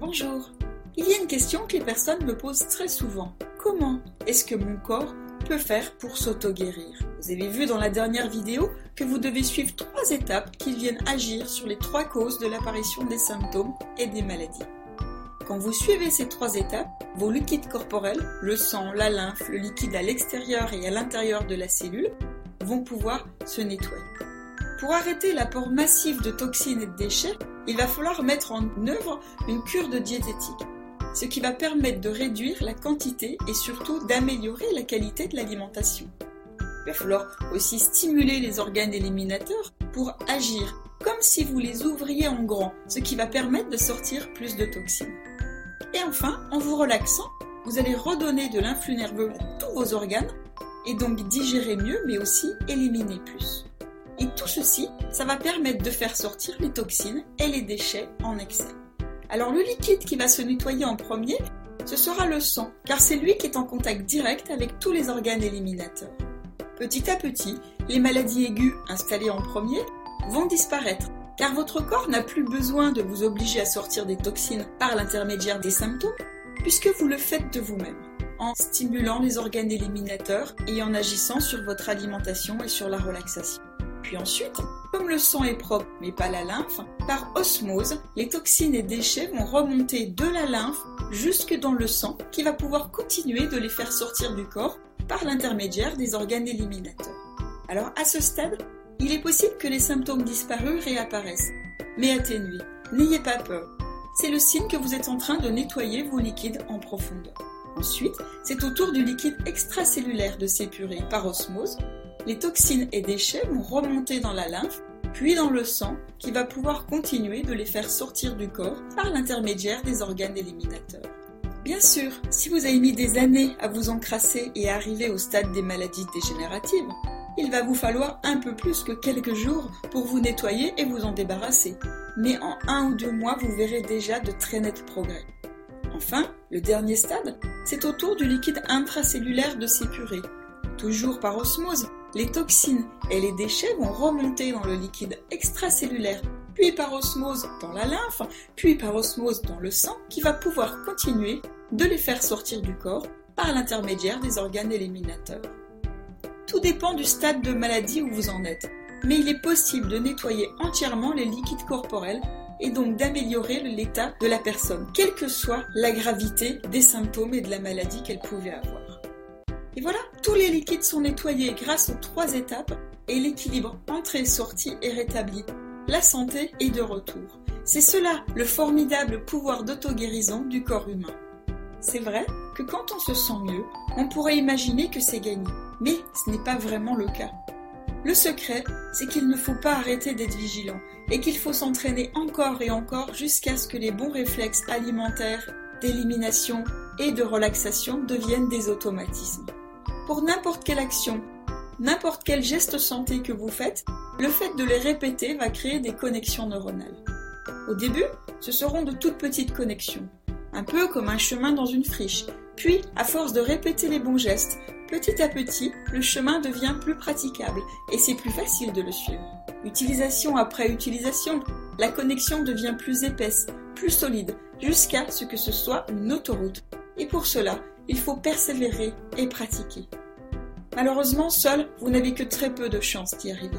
Bonjour. Il y a une question que les personnes me posent très souvent. Comment est-ce que mon corps peut faire pour s'auto-guérir? Vous avez vu dans la dernière vidéo que vous devez suivre trois étapes qui viennent agir sur les trois causes de l'apparition des symptômes et des maladies. Quand vous suivez ces trois étapes, vos liquides corporels, le sang, la lymphe, le liquide à l'extérieur et à l'intérieur de la cellule, vont pouvoir se nettoyer. Pour arrêter l'apport massif de toxines et de déchets, il va falloir mettre en œuvre une cure de diététique, ce qui va permettre de réduire la quantité et surtout d'améliorer la qualité de l'alimentation. Il va falloir aussi stimuler les organes éliminateurs pour agir comme si vous les ouvriez en grand, ce qui va permettre de sortir plus de toxines. Et enfin, en vous relaxant, vous allez redonner de l'influx nerveux à tous vos organes et donc digérer mieux mais aussi éliminer plus. Et tout ceci, ça va permettre de faire sortir les toxines et les déchets en excès. Alors le liquide qui va se nettoyer en premier, ce sera le sang, car c'est lui qui est en contact direct avec tous les organes éliminateurs. Petit à petit, les maladies aiguës installées en premier vont disparaître, car votre corps n'a plus besoin de vous obliger à sortir des toxines par l'intermédiaire des symptômes, puisque vous le faites de vous-même, en stimulant les organes éliminateurs et en agissant sur votre alimentation et sur la relaxation. Puis ensuite, comme le sang est propre mais pas la lymphe, par osmose, les toxines et déchets vont remonter de la lymphe jusque dans le sang qui va pouvoir continuer de les faire sortir du corps par l'intermédiaire des organes éliminateurs. Alors à ce stade, il est possible que les symptômes disparus réapparaissent, mais atténués. N'ayez pas peur. C'est le signe que vous êtes en train de nettoyer vos liquides en profondeur. Ensuite, c'est au tour du liquide extracellulaire de s'épurer par osmose les toxines et déchets vont remonter dans la lymphe, puis dans le sang, qui va pouvoir continuer de les faire sortir du corps par l'intermédiaire des organes éliminateurs. Bien sûr, si vous avez mis des années à vous encrasser et arriver au stade des maladies dégénératives, il va vous falloir un peu plus que quelques jours pour vous nettoyer et vous en débarrasser. Mais en un ou deux mois, vous verrez déjà de très nets progrès. Enfin, le dernier stade, c'est au tour du liquide intracellulaire de s'épurer. Toujours par osmose, les toxines et les déchets vont remonter dans le liquide extracellulaire, puis par osmose dans la lymphe, puis par osmose dans le sang, qui va pouvoir continuer de les faire sortir du corps par l'intermédiaire des organes éliminateurs. Tout dépend du stade de maladie où vous en êtes, mais il est possible de nettoyer entièrement les liquides corporels et donc d'améliorer l'état de la personne, quelle que soit la gravité des symptômes et de la maladie qu'elle pouvait avoir. Et voilà, tous les liquides sont nettoyés grâce aux trois étapes et l'équilibre entrée-sortie est rétabli. La santé est de retour. C'est cela le formidable pouvoir d'auto-guérison du corps humain. C'est vrai que quand on se sent mieux, on pourrait imaginer que c'est gagné, mais ce n'est pas vraiment le cas. Le secret, c'est qu'il ne faut pas arrêter d'être vigilant et qu'il faut s'entraîner encore et encore jusqu'à ce que les bons réflexes alimentaires, d'élimination et de relaxation deviennent des automatismes pour n'importe quelle action, n'importe quel geste santé que vous faites, le fait de les répéter va créer des connexions neuronales. Au début, ce seront de toutes petites connexions, un peu comme un chemin dans une friche. Puis, à force de répéter les bons gestes, petit à petit, le chemin devient plus praticable et c'est plus facile de le suivre. Utilisation après utilisation, la connexion devient plus épaisse, plus solide, jusqu'à ce que ce soit une autoroute. Et pour cela, il faut persévérer et pratiquer. Malheureusement, seul, vous n'avez que très peu de chances d'y arriver.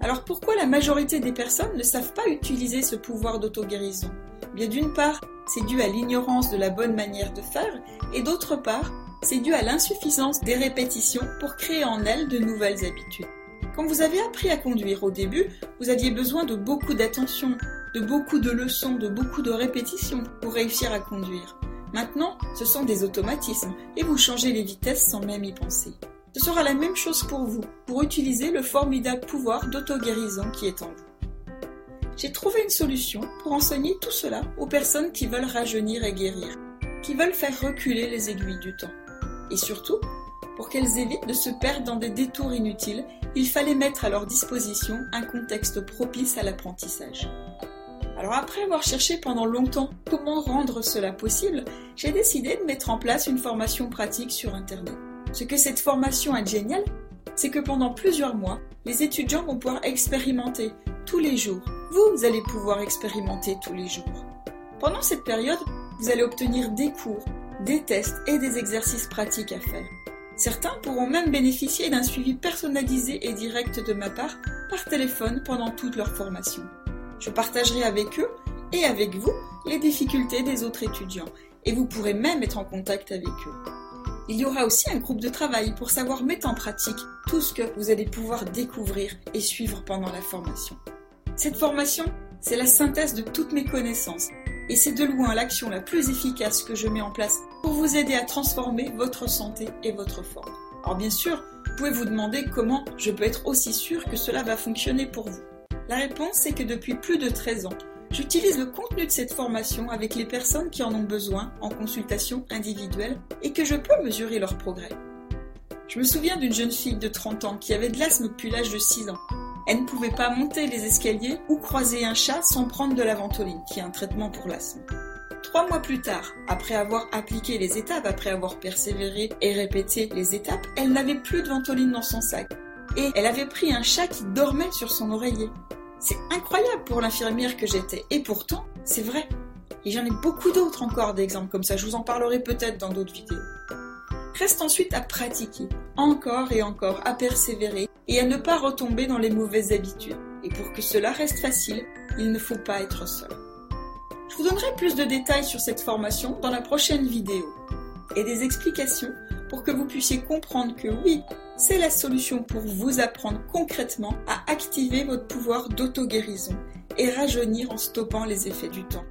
Alors pourquoi la majorité des personnes ne savent pas utiliser ce pouvoir d'auto-guérison? Bien d'une part, c'est dû à l'ignorance de la bonne manière de faire, et d'autre part, c'est dû à l'insuffisance des répétitions pour créer en elles de nouvelles habitudes. Quand vous avez appris à conduire au début, vous aviez besoin de beaucoup d'attention, de beaucoup de leçons, de beaucoup de répétitions pour réussir à conduire. Maintenant, ce sont des automatismes et vous changez les vitesses sans même y penser. Ce sera la même chose pour vous, pour utiliser le formidable pouvoir d'auto-guérison qui est en vous. J'ai trouvé une solution pour enseigner tout cela aux personnes qui veulent rajeunir et guérir, qui veulent faire reculer les aiguilles du temps. Et surtout, pour qu'elles évitent de se perdre dans des détours inutiles, il fallait mettre à leur disposition un contexte propice à l'apprentissage. Alors après avoir cherché pendant longtemps comment rendre cela possible, j'ai décidé de mettre en place une formation pratique sur Internet. Ce que cette formation est géniale, c'est que pendant plusieurs mois, les étudiants vont pouvoir expérimenter tous les jours. Vous allez pouvoir expérimenter tous les jours. Pendant cette période, vous allez obtenir des cours, des tests et des exercices pratiques à faire. Certains pourront même bénéficier d'un suivi personnalisé et direct de ma part par téléphone pendant toute leur formation. Je partagerai avec eux et avec vous les difficultés des autres étudiants et vous pourrez même être en contact avec eux. Il y aura aussi un groupe de travail pour savoir mettre en pratique tout ce que vous allez pouvoir découvrir et suivre pendant la formation. Cette formation, c'est la synthèse de toutes mes connaissances et c'est de loin l'action la plus efficace que je mets en place pour vous aider à transformer votre santé et votre forme. Alors bien sûr, vous pouvez vous demander comment je peux être aussi sûr que cela va fonctionner pour vous. La réponse, c'est que depuis plus de 13 ans, j'utilise le contenu de cette formation avec les personnes qui en ont besoin en consultation individuelle et que je peux mesurer leur progrès. Je me souviens d'une jeune fille de 30 ans qui avait de l'asthme depuis l'âge de 6 ans. Elle ne pouvait pas monter les escaliers ou croiser un chat sans prendre de la ventoline, qui est un traitement pour l'asthme. Trois mois plus tard, après avoir appliqué les étapes, après avoir persévéré et répété les étapes, elle n'avait plus de ventoline dans son sac. Et elle avait pris un chat qui dormait sur son oreiller. C'est incroyable pour l'infirmière que j'étais. Et pourtant, c'est vrai. Et j'en ai beaucoup d'autres encore d'exemples comme ça. Je vous en parlerai peut-être dans d'autres vidéos. Reste ensuite à pratiquer, encore et encore, à persévérer et à ne pas retomber dans les mauvaises habitudes. Et pour que cela reste facile, il ne faut pas être seul. Je vous donnerai plus de détails sur cette formation dans la prochaine vidéo et des explications pour que vous puissiez comprendre que oui, c'est la solution pour vous apprendre concrètement à activer votre pouvoir d'auto-guérison et rajeunir en stoppant les effets du temps.